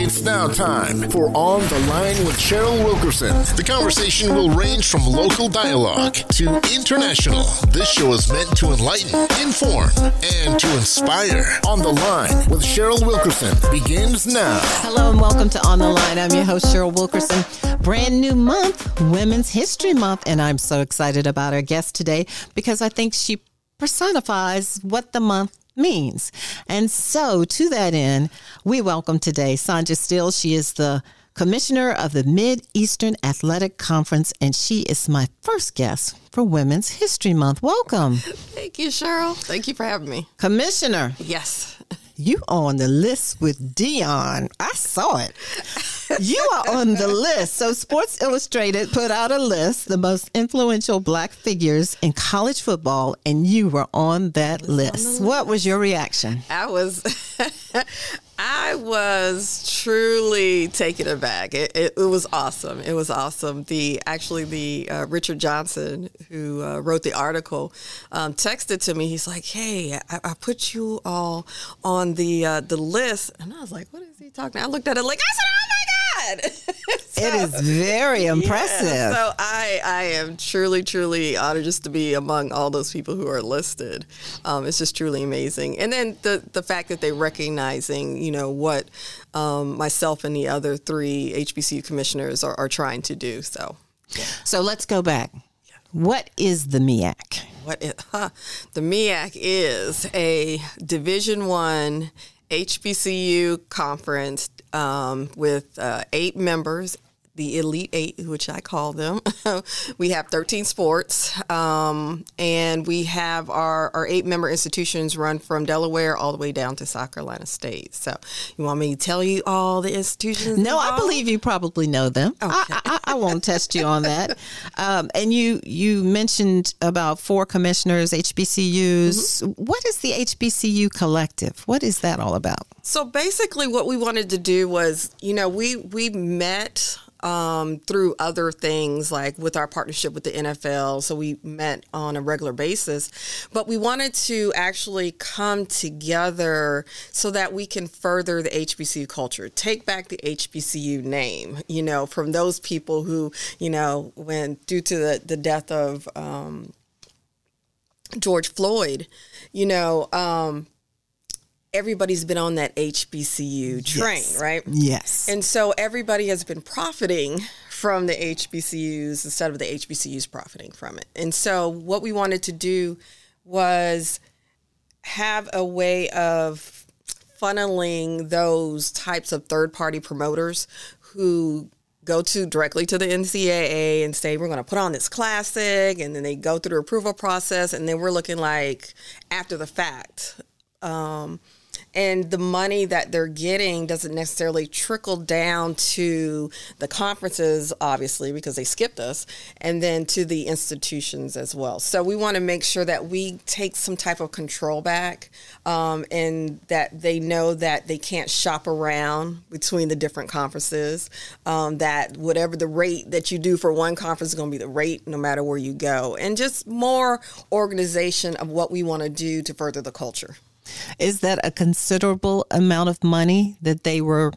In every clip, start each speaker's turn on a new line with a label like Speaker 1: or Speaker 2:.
Speaker 1: It's now time for On the Line with Cheryl Wilkerson. The conversation will range from local dialogue to international. This show is meant to enlighten, inform, and to inspire. On the Line with Cheryl Wilkerson begins now.
Speaker 2: Hello and welcome to On the Line. I'm your host, Cheryl Wilkerson. Brand new month, Women's History Month, and I'm so excited about our guest today because I think she personifies what the month means. And so, to that end, we welcome today Sonja Stills. She is the commissioner of the Mid Eastern Athletic Conference, and she is my first guest for Women's History Month. Welcome.
Speaker 3: Thank you, Cheryl. Thank you for having me.
Speaker 2: Commissioner.
Speaker 3: Yes.
Speaker 2: You on the list with Deion. I saw it. You are on the list. So Sports Illustrated put out a list, the most influential black figures in college football, and you were on that list. On list. What was your reaction?
Speaker 3: I was I was truly taken aback. It, it, it, was awesome. It was awesome. The actually the uh, Richard Johnson who uh, wrote the article um, texted to me. He's like, "Hey, I, I put you all on the uh, the list," and I was like, "What is he talking?" I looked at it like I said, "Oh
Speaker 2: so, it is very impressive.
Speaker 3: Yeah, so I I am truly truly honored just to be among all those people who are listed. Um, it's just truly amazing. And then the the fact that they're recognizing you know what um, myself and the other three HBCU commissioners are, are trying to do. So,
Speaker 2: yeah. so let's go back. What is the MEAC?
Speaker 3: What is, huh, the MEAC is a Division One HBCU conference um, with uh, eight members the Elite Eight, which I call them. we have 13 sports, um, and we have our, our eight member institutions run from Delaware all the way down to South Carolina State. So, you want me to tell you all the institutions?
Speaker 2: No, involved? I believe you probably know them. Okay. I, I, I won't test you on that. Um, and you you mentioned about four commissioners, HBCUs. Mm-hmm. What is the HBCU collective? What is that all about?
Speaker 3: So basically, what we wanted to do was, you know, we we met um, through other things like with our partnership with the NFL. So we met on a regular basis, but we wanted to actually come together so that we can further the HBCU culture, take back the HBCU name, you know, from those people who, you know, when due to the, the death of um, George Floyd, you know, um, everybody's been on that HBCU train,
Speaker 2: yes.
Speaker 3: right?
Speaker 2: Yes.
Speaker 3: And so everybody has been profiting from the HBCUs instead of the HBCUs profiting from it. And so what we wanted to do was have a way of funneling those types of third party promoters who go to directly to the NCAA and say we're going to put on this classic and then they go through the approval process and then we're looking like after the fact um, and the money that they're getting doesn't necessarily trickle down to the conferences obviously because they skipped us and then to the institutions as well. So we want to make sure that we take some type of control back um, and that they know that they can't shop around between the different conferences um, that whatever the rate that you do for one conference is going to be the rate no matter where you go. And just more organization of what we want to do to further the culture
Speaker 2: is that a considerable amount of money that they were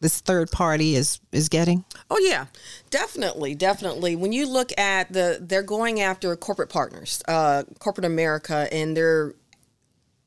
Speaker 2: this third party is is getting?
Speaker 3: Oh yeah, definitely, definitely. When you look at the, they're going after corporate partners, uh, corporate America, and they're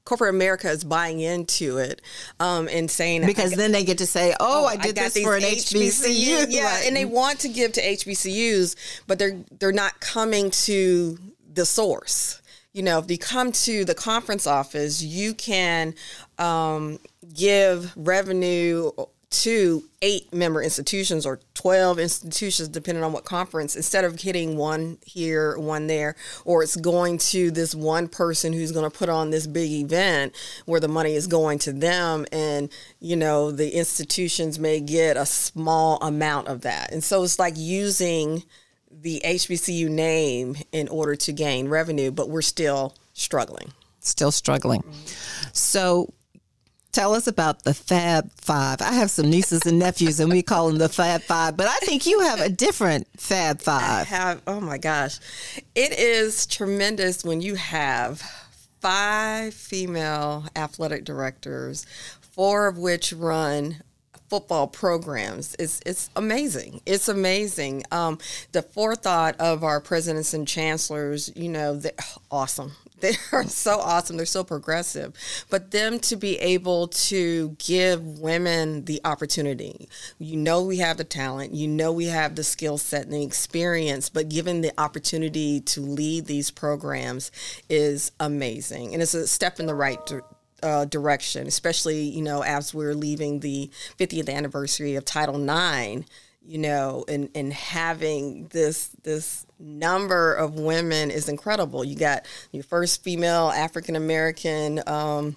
Speaker 3: corporate America is buying into it um, and saying
Speaker 2: because then they get to say, "Oh, oh I did I this for an HBCU."
Speaker 3: Yeah, like, and they want to give to HBCUs, but they're they're not coming to the source you know, if you come to the conference office, you can um, give revenue to eight member institutions or 12 institutions, depending on what conference, instead of getting one here, one there, or it's going to this one person who's going to put on this big event where the money is going to them. And, you know, the institutions may get a small amount of that. And so it's like using the HBCU name in order to gain revenue, but we're still struggling.
Speaker 2: Still struggling. So tell us about the Fab Five. I have some nieces and nephews, and we call them the Fab Five, but I think you have a different Fab Five. I
Speaker 3: have, oh my gosh. It is tremendous when you have five female athletic directors, four of which run football programs. It's it's amazing. It's amazing. Um, the forethought of our presidents and chancellors, you know, they're awesome. They are so awesome. They're so progressive. But them to be able to give women the opportunity. You know we have the talent, you know we have the skill set and the experience, but given the opportunity to lead these programs is amazing. And it's a step in the right direction uh, direction, especially you know as we're leaving the 50th anniversary of Title IX. You know, and and having this this number of women is incredible. You got your first female African American um,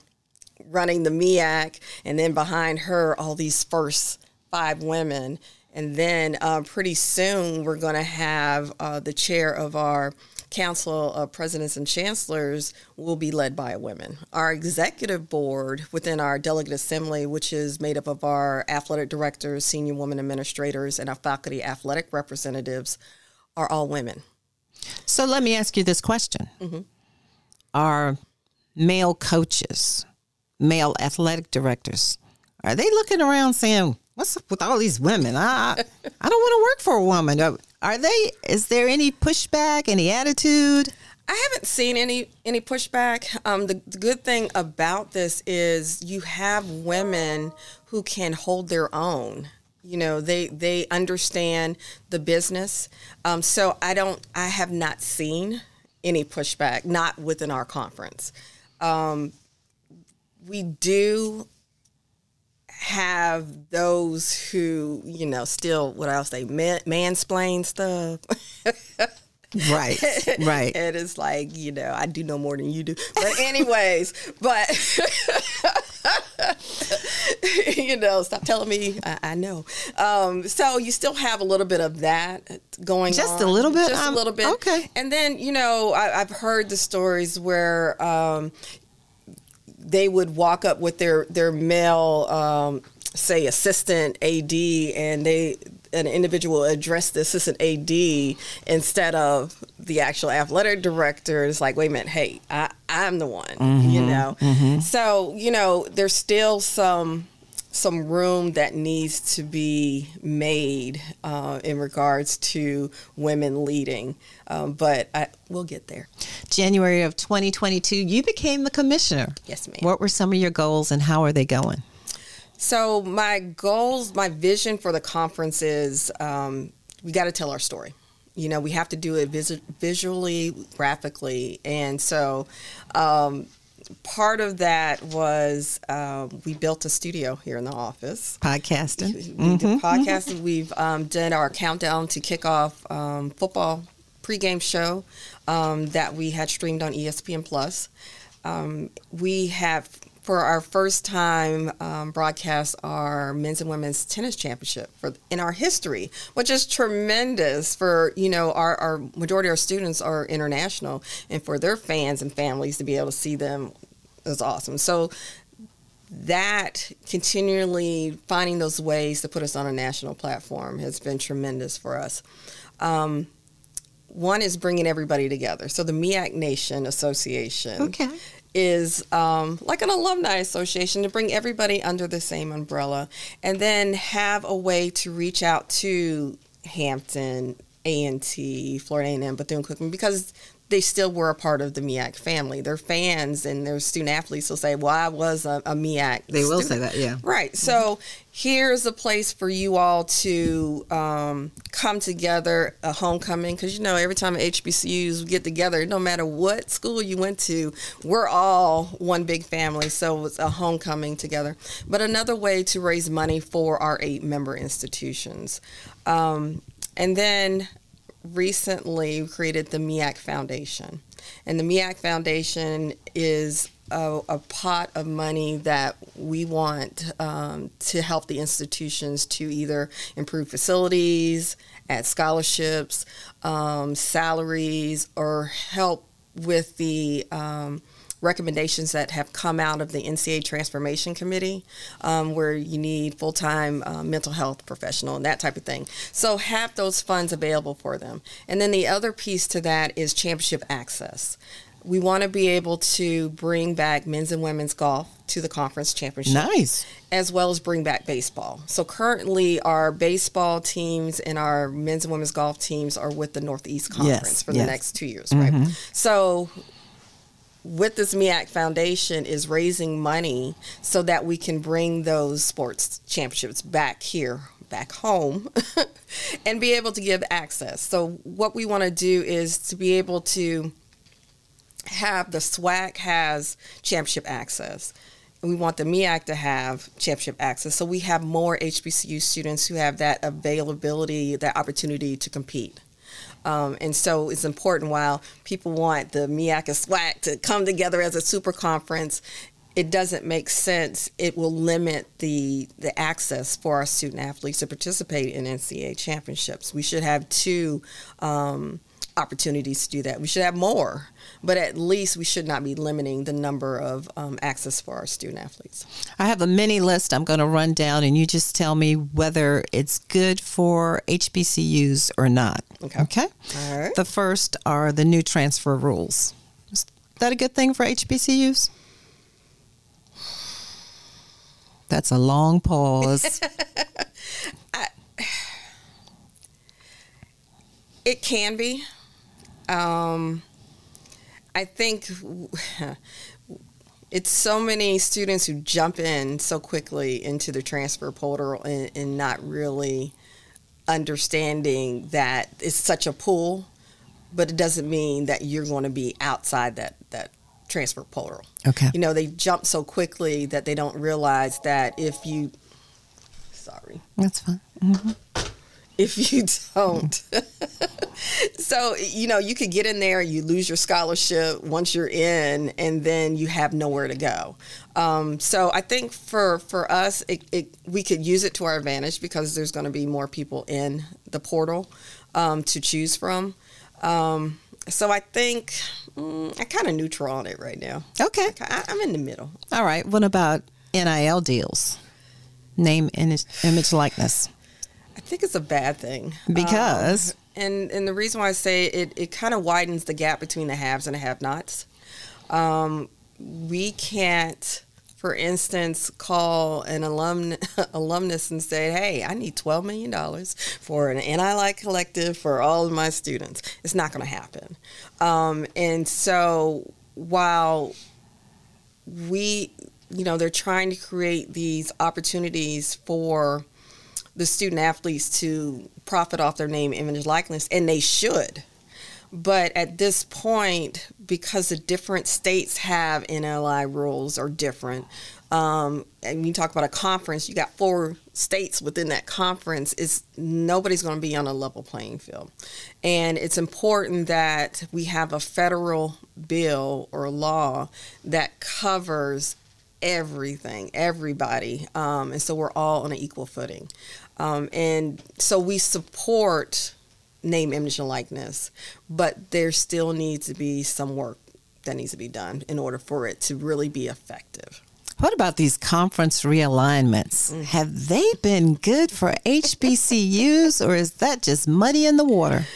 Speaker 3: running the MEAC, and then behind her, all these first five women. And then uh, pretty soon, we're going to have uh, the chair of our council of presidents and chancellors will be led by women. Our executive board within our delegate assembly, which is made up of our athletic directors, senior women administrators, and our faculty athletic representatives, are all women.
Speaker 2: So let me ask you this question mm-hmm. Are male coaches, male athletic directors, are they looking around saying, What's up with all these women? I, I don't want to work for a woman. Are they? Is there any pushback? Any attitude?
Speaker 3: I haven't seen any any pushback. Um, the, the, good thing about this is you have women who can hold their own. You know, they they understand the business. Um, so I don't. I have not seen any pushback, not within our conference. Um, we do have those who, you know, still what I'll say, man, mansplain stuff.
Speaker 2: right, right.
Speaker 3: and it's like, you know, I do know more than you do. But anyways, but you know, stop telling me I, I know. Um, so you still have a little bit of that going
Speaker 2: just
Speaker 3: on.
Speaker 2: a little bit?
Speaker 3: Just
Speaker 2: um,
Speaker 3: a little bit.
Speaker 2: Okay.
Speaker 3: And then, you know, I, have heard the stories where um, they would walk up with their their male um, say assistant AD and they an individual address the assistant AD instead of the actual athletic director. It's like, wait a minute, hey, I, I'm the one, mm-hmm, you know. Mm-hmm. So you know, there's still some some room that needs to be made uh, in regards to women leading, um, but I, we'll get there.
Speaker 2: January of 2022, you became the commissioner.
Speaker 3: Yes, ma'am.
Speaker 2: What were some of your goals and how are they going?
Speaker 3: So, my goals, my vision for the conference is um, we got to tell our story. You know, we have to do it vis- visually, graphically. And so, um, part of that was um, we built a studio here in the office.
Speaker 2: Podcasting.
Speaker 3: We, mm-hmm. podcasting. We've um, done our countdown to kick off um, football pregame show um, that we had streamed on ESPN Plus. Um, we have for our first time um, broadcast our men's and women's tennis championship for in our history, which is tremendous for you know our, our majority of our students are international, and for their fans and families to be able to see them is awesome. So that continually finding those ways to put us on a national platform has been tremendous for us. Um, one is bringing everybody together. So the MEAC Nation Association
Speaker 2: okay
Speaker 3: is um, like an alumni association to bring everybody under the same umbrella and then have a way to reach out to Hampton, A&T, Florida A&M, Bethune-Cookman because they still were a part of the MEAC family. Their fans and their student athletes will say, "Well, I was a, a MEAC."
Speaker 2: They
Speaker 3: student.
Speaker 2: will say that, yeah.
Speaker 3: Right. So here's a place for you all to um, come together, a homecoming, because you know every time HBCUs get together, no matter what school you went to, we're all one big family. So it's a homecoming together. But another way to raise money for our eight member institutions. Um, and then recently created the MEAC Foundation. And the MEAC Foundation is a, a pot of money that we want um, to help the institutions to either improve facilities, add scholarships, um, salaries, or help with the um, recommendations that have come out of the NCAA Transformation Committee, um, where you need full time uh, mental health professional and that type of thing. So have those funds available for them. And then the other piece to that is championship access. we want to be able to bring back men's and women's golf to the conference championship.
Speaker 2: Nice.
Speaker 3: As well as bring back baseball. So currently, our baseball teams and our men's and women's golf teams are with the Northeast Conference
Speaker 2: Yes,
Speaker 3: for the next two years, right? So with this MEAC Foundation is raising money so that we can bring those sports championships back here, back home, and be able to give access. So what we want to do is to be able to have the SWAC has championship access. And we want the MEAC to have championship access. So we have more HBCU students who have that availability, that opportunity to compete. Um, and so it's important while people want the MEAC and SWAC to come together as a super conference, it doesn't make sense. It will limit the the access for our student athletes to participate in NCAA championships. We should have two um, opportunities to do that. We should have more, but at least we should not be limiting the number of um, access for our student athletes.
Speaker 2: I have a mini list I'm going to run down, and you just tell me whether it's good for HBCUs or not.
Speaker 3: Okay.
Speaker 2: Okay.
Speaker 3: All right.
Speaker 2: The first are the new transfer rules. Is that a good thing for HBCUs? That's a long pause.
Speaker 3: It can be. Um, I think it's so many students who jump in so quickly into the transfer portal and, and not really understanding that it's such a pool, but it doesn't mean that you're going to be outside that that transfer portal.
Speaker 2: Okay.
Speaker 3: You know, they jump so quickly that they don't realize that if you sorry
Speaker 2: That's fine.
Speaker 3: if you don't. So, you know, you could get in there, you lose your scholarship once you're in, and then you have nowhere to go. Um, so I think for, for us, it, it, we could use it to our advantage because there's going to be more people in the portal um, to choose from. Um, so I think mm, I'm kind of neutral on it right now.
Speaker 2: Okay.
Speaker 3: I, I'm in the middle.
Speaker 2: All right. What about NIL deals? Name, image, image likeness.
Speaker 3: I think it's a bad thing
Speaker 2: Because?
Speaker 3: And and the reason why I say it, it kind of widens the gap between the haves and the have-nots. Um, we can't, for instance, call an alum alumnus and say, "Hey, I need twelve million dollars for an NIL collective for all of my students." It's not going to happen. Um, and so while we, you know, they're trying to create these opportunities for the student athletes to profit off their name, image, likeness, and they should. But at this point, because the different states have NLI rules are different, um, and you talk about a conference, you got four states within that conference. Is nobody's going to be on a level playing field, and it's important that we have a federal bill or law that covers everything, everybody, um, and so we're all on an equal footing. Um, and so we support name, image, and likeness, but there still needs to be some work that needs to be done in order for it to really be effective.
Speaker 2: What about these conference realignments?
Speaker 3: Mm.
Speaker 2: Have they been good for HBCUs or is that just muddy in the water?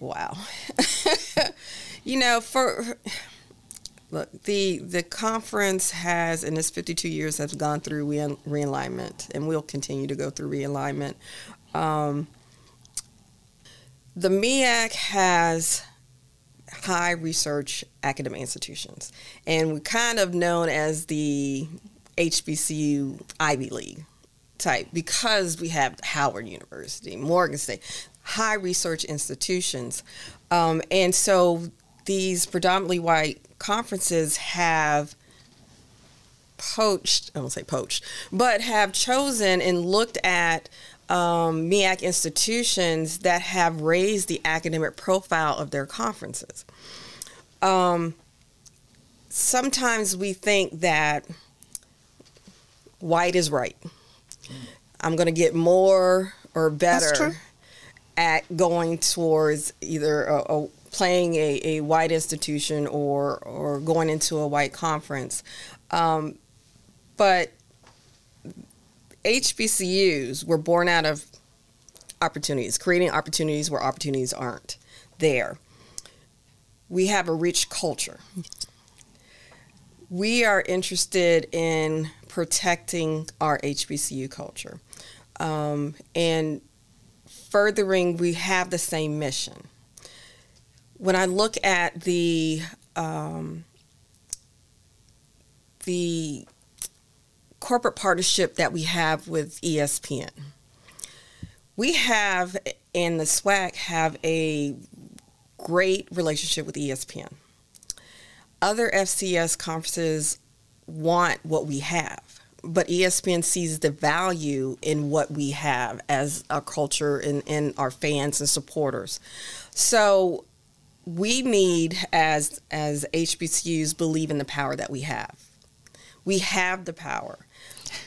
Speaker 3: Wow. you know, for look, the the conference has in its 52 years has gone through re- realignment, and will continue to go through realignment. Um, the MEAC has high research academic institutions, and we're kind of known as the HBCU Ivy League type because we have Howard University, Morgan State, high research institutions. Um, and so these predominantly white conferences have poached, I won't say poached, but have chosen and looked at um, MEAC institutions that have raised the academic profile of their conferences. Um, sometimes we think that white is right. I'm going to get more or better at going towards either a, a, playing a, a white institution or or going into a white conference. Um, but HBCUs were born out of opportunities, creating opportunities where opportunities aren't there. we have a rich culture. We are interested in protecting our HBCU culture um, and furthering, we have the same mission. When I look at the um, the corporate partnership that we have with ESPN, we have and the SWAC have a great relationship with ESPN. Other FCS conferences want what we have, but ESPN sees the value in what we have as a culture and, and our fans and supporters. So we need as as HBCUs believe in the power that we have. We have the power.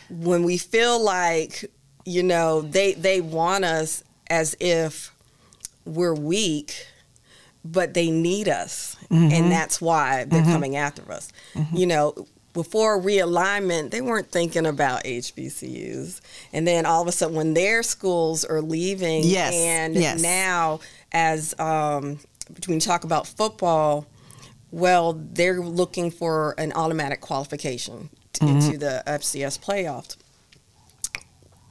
Speaker 3: When we feel like, you know, they they want us as if we're weak, but they need us. Mm-hmm. And that's why they're mm-hmm. coming after us. Mm-hmm. You know, before realignment, they weren't thinking about HBCUs. And then all of a sudden, when their schools are leaving,
Speaker 2: yes.
Speaker 3: and
Speaker 2: yes.
Speaker 3: now as um, when you talk about football, well, they're looking for an automatic qualification mm-hmm. into the FCS playoffs.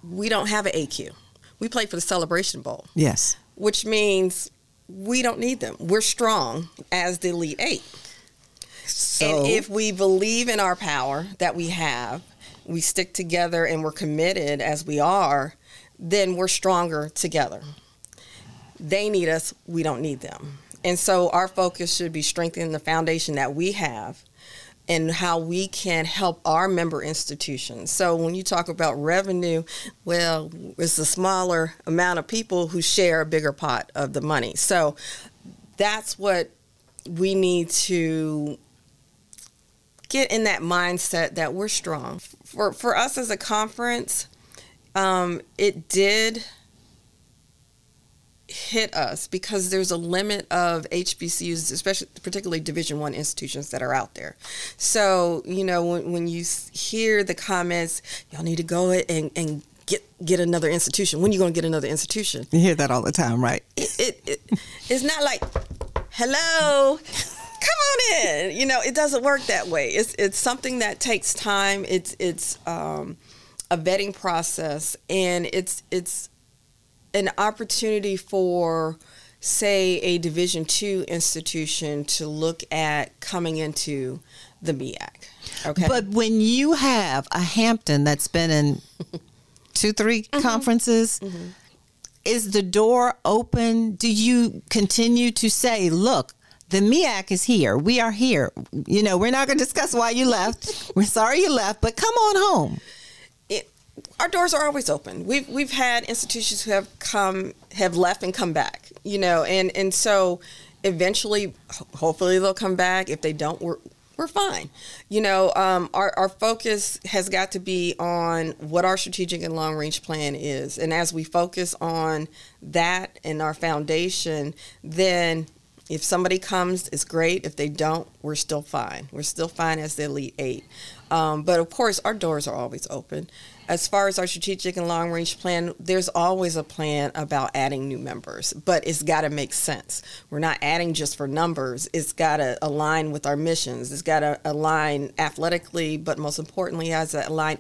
Speaker 3: We don't have an AQ. We play for the Celebration Bowl.
Speaker 2: Yes.
Speaker 3: Which means we don't need them. We're strong as the Elite Eight. So, and if we believe in our power that we have, we stick together and we're committed as we are, then we're stronger together. They need us, we don't need them. And so our focus should be strengthening the foundation that we have and how we can help our member institutions. So when you talk about revenue, well, it's a smaller amount of people who share a bigger pot of the money. So that's what we need to get in that mindset that we're strong. For for us as a conference, um, it did hit us because there's a limit of HBCUs, especially particularly Division One institutions that are out there. So you know when, when you hear the comments, y'all need to go and, and get get another institution. When are you going to get another institution?
Speaker 2: You hear that all the time, right?
Speaker 3: It, it, it it's not like hello. Come on in. You know, it doesn't work that way. It's it's something that takes time. It's it's um, a vetting process, and it's it's an opportunity for say a division two institution to look at coming into the MEAC. Okay.
Speaker 2: But when you have a Hampton that's been in two, 3 mm-hmm. conferences, mm-hmm. is the door open? Do you continue to say, look, the MEAC is here. We are here. You know, we're not going to discuss why you left. We're sorry you left, but come on home
Speaker 3: our doors are always open. We've we've had institutions who have come have left and come back, you know, and and so eventually, hopefully they'll come back. If they don't, we're we're fine. You know, um, our our focus has got to be on what our strategic and long range plan is, and as we focus on that and our foundation, then if somebody comes, it's great. If they don't, we're still fine. We're still fine as the elite eight. Um, but of course, our doors are always open as far as our strategic and long range plan, there's always a plan about adding new members, but it's got to make sense. We're not adding just for numbers. It's got to align with our missions. It's got to align athletically, but most importantly, has to align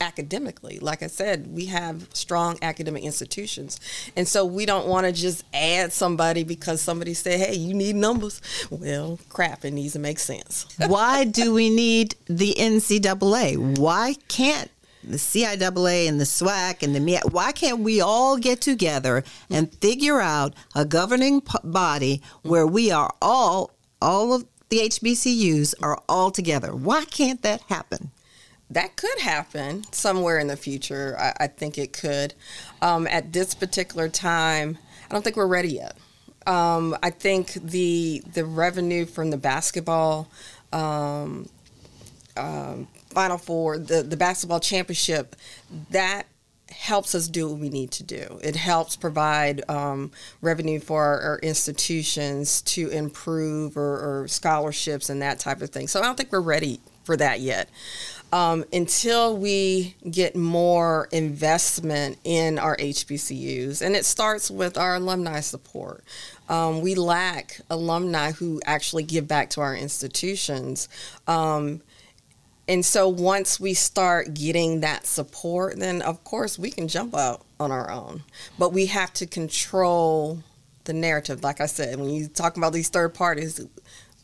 Speaker 3: academically. Like I said, we have strong academic institutions. And so we don't want to just add somebody because somebody said, hey, you need numbers. Well, crap, it needs to make sense.
Speaker 2: Why do we need the NCAA? Why can't the CIAA and the SWAC and the MEAC, why can't we all get together and figure out a governing body where we are all, all of the HBCUs are all together? Why can't that happen?
Speaker 3: That could happen somewhere in the future. I, I think it could. Um, at this particular time, I don't think we're ready yet. Um, I think the the revenue from the basketball um, um Final Four, the, the basketball championship, that helps us do what we need to do. It helps provide um, revenue for our, our, institutions to improve or, or, scholarships and that type of thing. So I don't think we're ready for that yet. um, until we get more investment in our HBCUs, and it starts with our alumni support. Um, we lack alumni who actually give back to our institutions. Um, and so once we start getting that support, then of course we can jump out on our own. But we have to control the narrative. Like I said, when you talk about these third parties,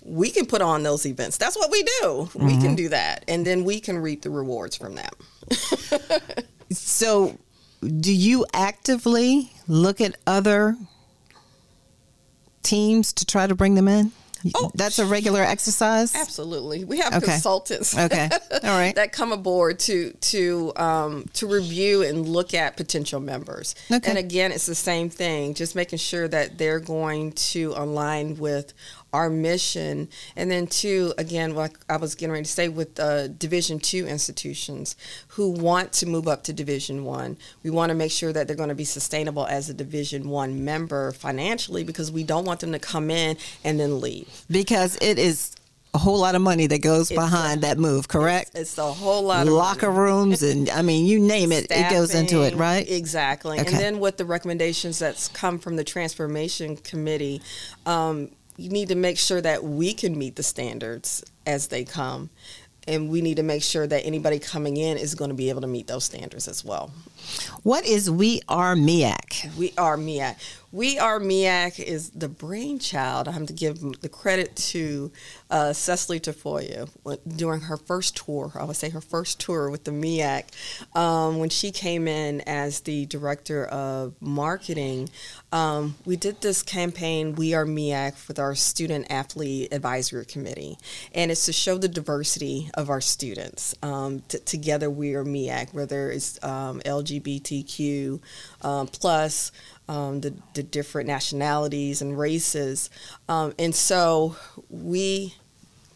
Speaker 3: we can put on those events. That's what we do. Mm-hmm. We can mm-hmm. do that. And then we can reap the rewards from that.
Speaker 2: so, do you actively look at other teams to try to bring them in? Oh, that's a regular exercise.
Speaker 3: Absolutely, we have okay. consultants.
Speaker 2: Okay, all right,
Speaker 3: that come aboard to to um, to review and look at potential members. Okay. and again, it's the same thing. Just making sure that they're going to align with our mission, and then two, again, like I was getting ready to say, with uh, Division two institutions who want to move up to Division one, we want to make sure that they're going to be sustainable as a Division one member financially because we don't want them to come in and then leave
Speaker 2: because it is a whole lot of money that goes it's behind a, that move, correct?
Speaker 3: It's, it's, a whole lot of
Speaker 2: locker
Speaker 3: money.
Speaker 2: rooms and I mean, you name it, Staffing, it goes into it, right?
Speaker 3: Exactly. Okay. And then with the recommendations that's come from the transformation committee, um, you need to make sure that we can meet the standards as they come. And we need to make sure that anybody coming in is going to be able to meet those standards as well.
Speaker 2: What is We Are MEAC?
Speaker 3: We Are MEAC. We Are MEAC is the brainchild. I have to give the credit to uh, Cecily Tafoya during her first tour. I would say her first tour with the MEAC um, when she came in as the director of marketing. Um, we did this campaign, We Are MEAC, with our student athlete advisory committee, and it's to show the diversity of our students. Um, t- together, We Are MEAC, whether it's um, LGBTQ um, plus um, the, the different nationalities and races. Um, and so we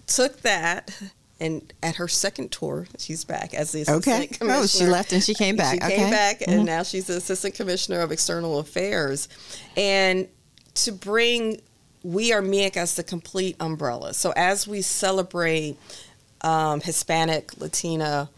Speaker 3: took that and at her second tour, she's back as the assistant okay. commissioner.
Speaker 2: Oh, she left and she came back.
Speaker 3: She
Speaker 2: okay.
Speaker 3: came back, mm-hmm. and now she's the assistant commissioner of external affairs. And to bring We Are MEAC as the complete umbrella. So as we celebrate um, Hispanic Latina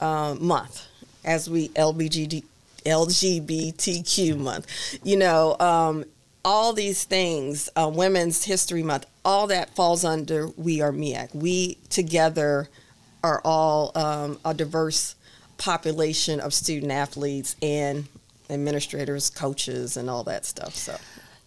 Speaker 3: um, month, as we LBGD, LGBTQ month, you know, um, all these things, uh, Women's History Month, all that falls under We Are MEAC. We together are all um, a diverse population of student athletes and administrators, coaches, and all that stuff. So.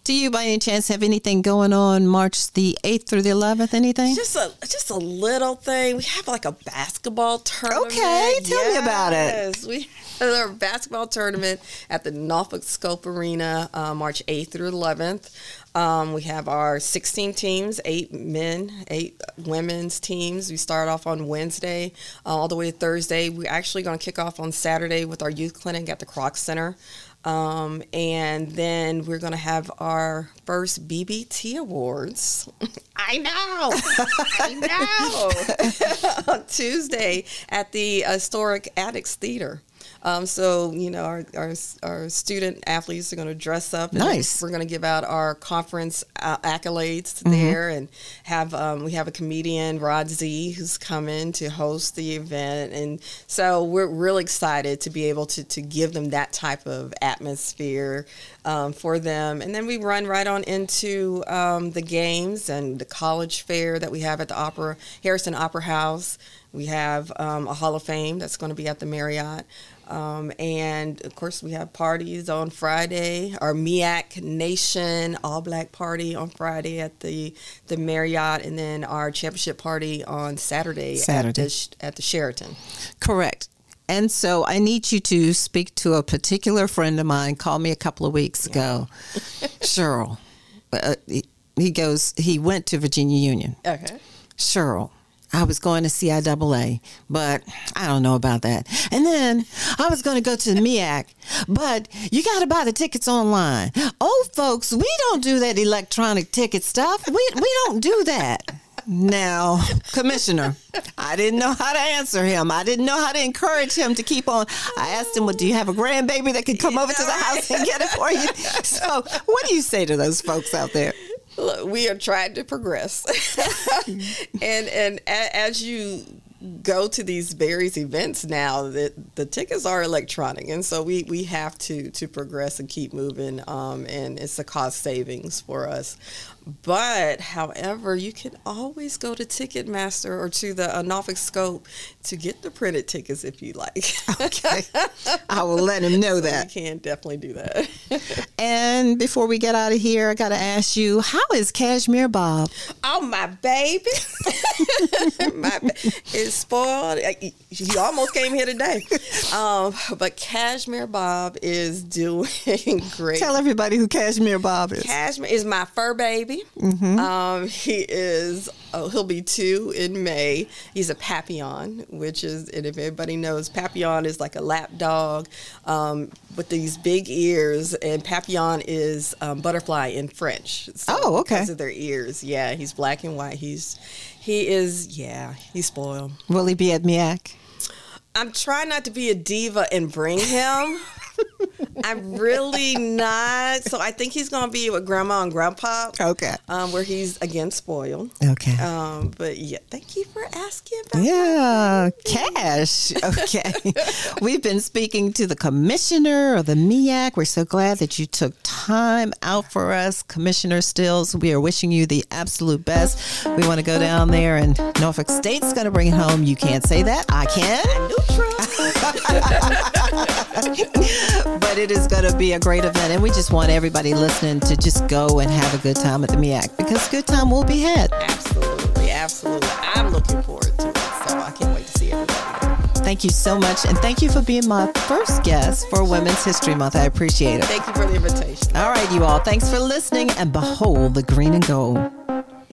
Speaker 2: Do you, by any chance, have anything going on March the eighth through the eleventh? Anything?
Speaker 3: Just a just a little thing. We have like a basketball tournament.
Speaker 2: Okay, tell yes. me about it.
Speaker 3: Yes, we our basketball tournament at the Norfolk Scope Arena, uh, March 8th through 11th. Um, we have our 16 teams, eight men, eight women's teams. We start off on Wednesday uh, all the way to Thursday. We're actually going to kick off on Saturday with our youth clinic at the Kroc Center. Um, and then we're going to have our first BBT Awards. I know. I know. on Tuesday at the Historic Attucks Theater. Um, so you know, our, our, our student athletes are going to dress up.
Speaker 2: Nice.
Speaker 3: We're going to give out our conference uh, accolades mm-hmm. there, and have um, we have a comedian Rod Z who's coming to host the event, and so we're really excited to be able to to give them that type of atmosphere um, for them, and then we run right on into um, the games and the college fair that we have at the Opera Harrison Opera House. We have um, a Hall of Fame that's going to be at the Marriott. Um, and of course, we have parties on Friday. Our MEAC Nation All Black Party on Friday at the the Marriott, and then our championship party on Saturday,
Speaker 2: Saturday.
Speaker 3: At, the, at the Sheraton.
Speaker 2: Correct. And so I need you to speak to a particular friend of mine. Called me a couple of weeks ago, Cheryl. Uh, he, he goes. He went to Virginia Union.
Speaker 3: Okay.
Speaker 2: Cheryl, I was going to CIAA, but I don't know about that. And then I was going to go to the MEAC, but you got to buy the tickets online. Old folks, we don't do that electronic ticket stuff. We, we don't do that. Now, Commissioner, I didn't know how to answer him. I didn't know how to encourage him to keep on. I asked him, Well, do you have a grandbaby that could come over to the house and get it for you? So, what do you say to those folks out there?
Speaker 3: Look, we are trying to progress, and and as you go to these various events now that the tickets are electronic. And so we we have to to progress and keep moving um, and it's a cost savings for us. But however you can always go to ticketmaster or to the uh, norfolk scope to get the printed tickets if you like.
Speaker 2: Okay. I will let him know that
Speaker 3: you can definitely do that.
Speaker 2: And before we get out of here i gotta ask you how is cashmere bob?
Speaker 3: Oh my baby. My is spoiled. He almost came here today. Um, but cashmere bob is doing great.
Speaker 2: Tell everybody who cashmere bob is.
Speaker 3: Cashmere is my fur baby. Mm-hmm. um, he is oh, he'll be two in may he's a papillon which is and if everybody knows papillon is like a lap dog um, with these big ears and papillon is um, butterfly in french
Speaker 2: so oh okay
Speaker 3: because of their ears yeah he's black and white he's he is, yeah, he's spoiled.
Speaker 2: Will he be at MEAC?
Speaker 3: I'm trying not to be a diva and bring him. I'm really not. So I think he's going to be with grandma and grandpa.
Speaker 2: Okay.
Speaker 3: Um, where he's again spoiled.
Speaker 2: Okay.
Speaker 3: Um, but yeah, thank you for asking about
Speaker 2: Yeah, cash. Okay. We've been speaking to the commissioner of the MEAC. We're so glad that you took time out for us, Commissioner Stills. We are wishing you the absolute best. We want to go down there, and Norfolk State's going to bring it home. You can't say that. I can. but it is going to be a great event, and we just want everybody listening to just go and have a good time at the MEAC because good time will be had.
Speaker 3: Absolutely, absolutely. I'm looking forward to it, so I can't wait to see everybody.
Speaker 2: Thank you so much, and thank you for being my first guest for Women's History Month. I appreciate it.
Speaker 3: Thank you for the invitation.
Speaker 2: All right, you all. Thanks for listening, and behold the green and gold.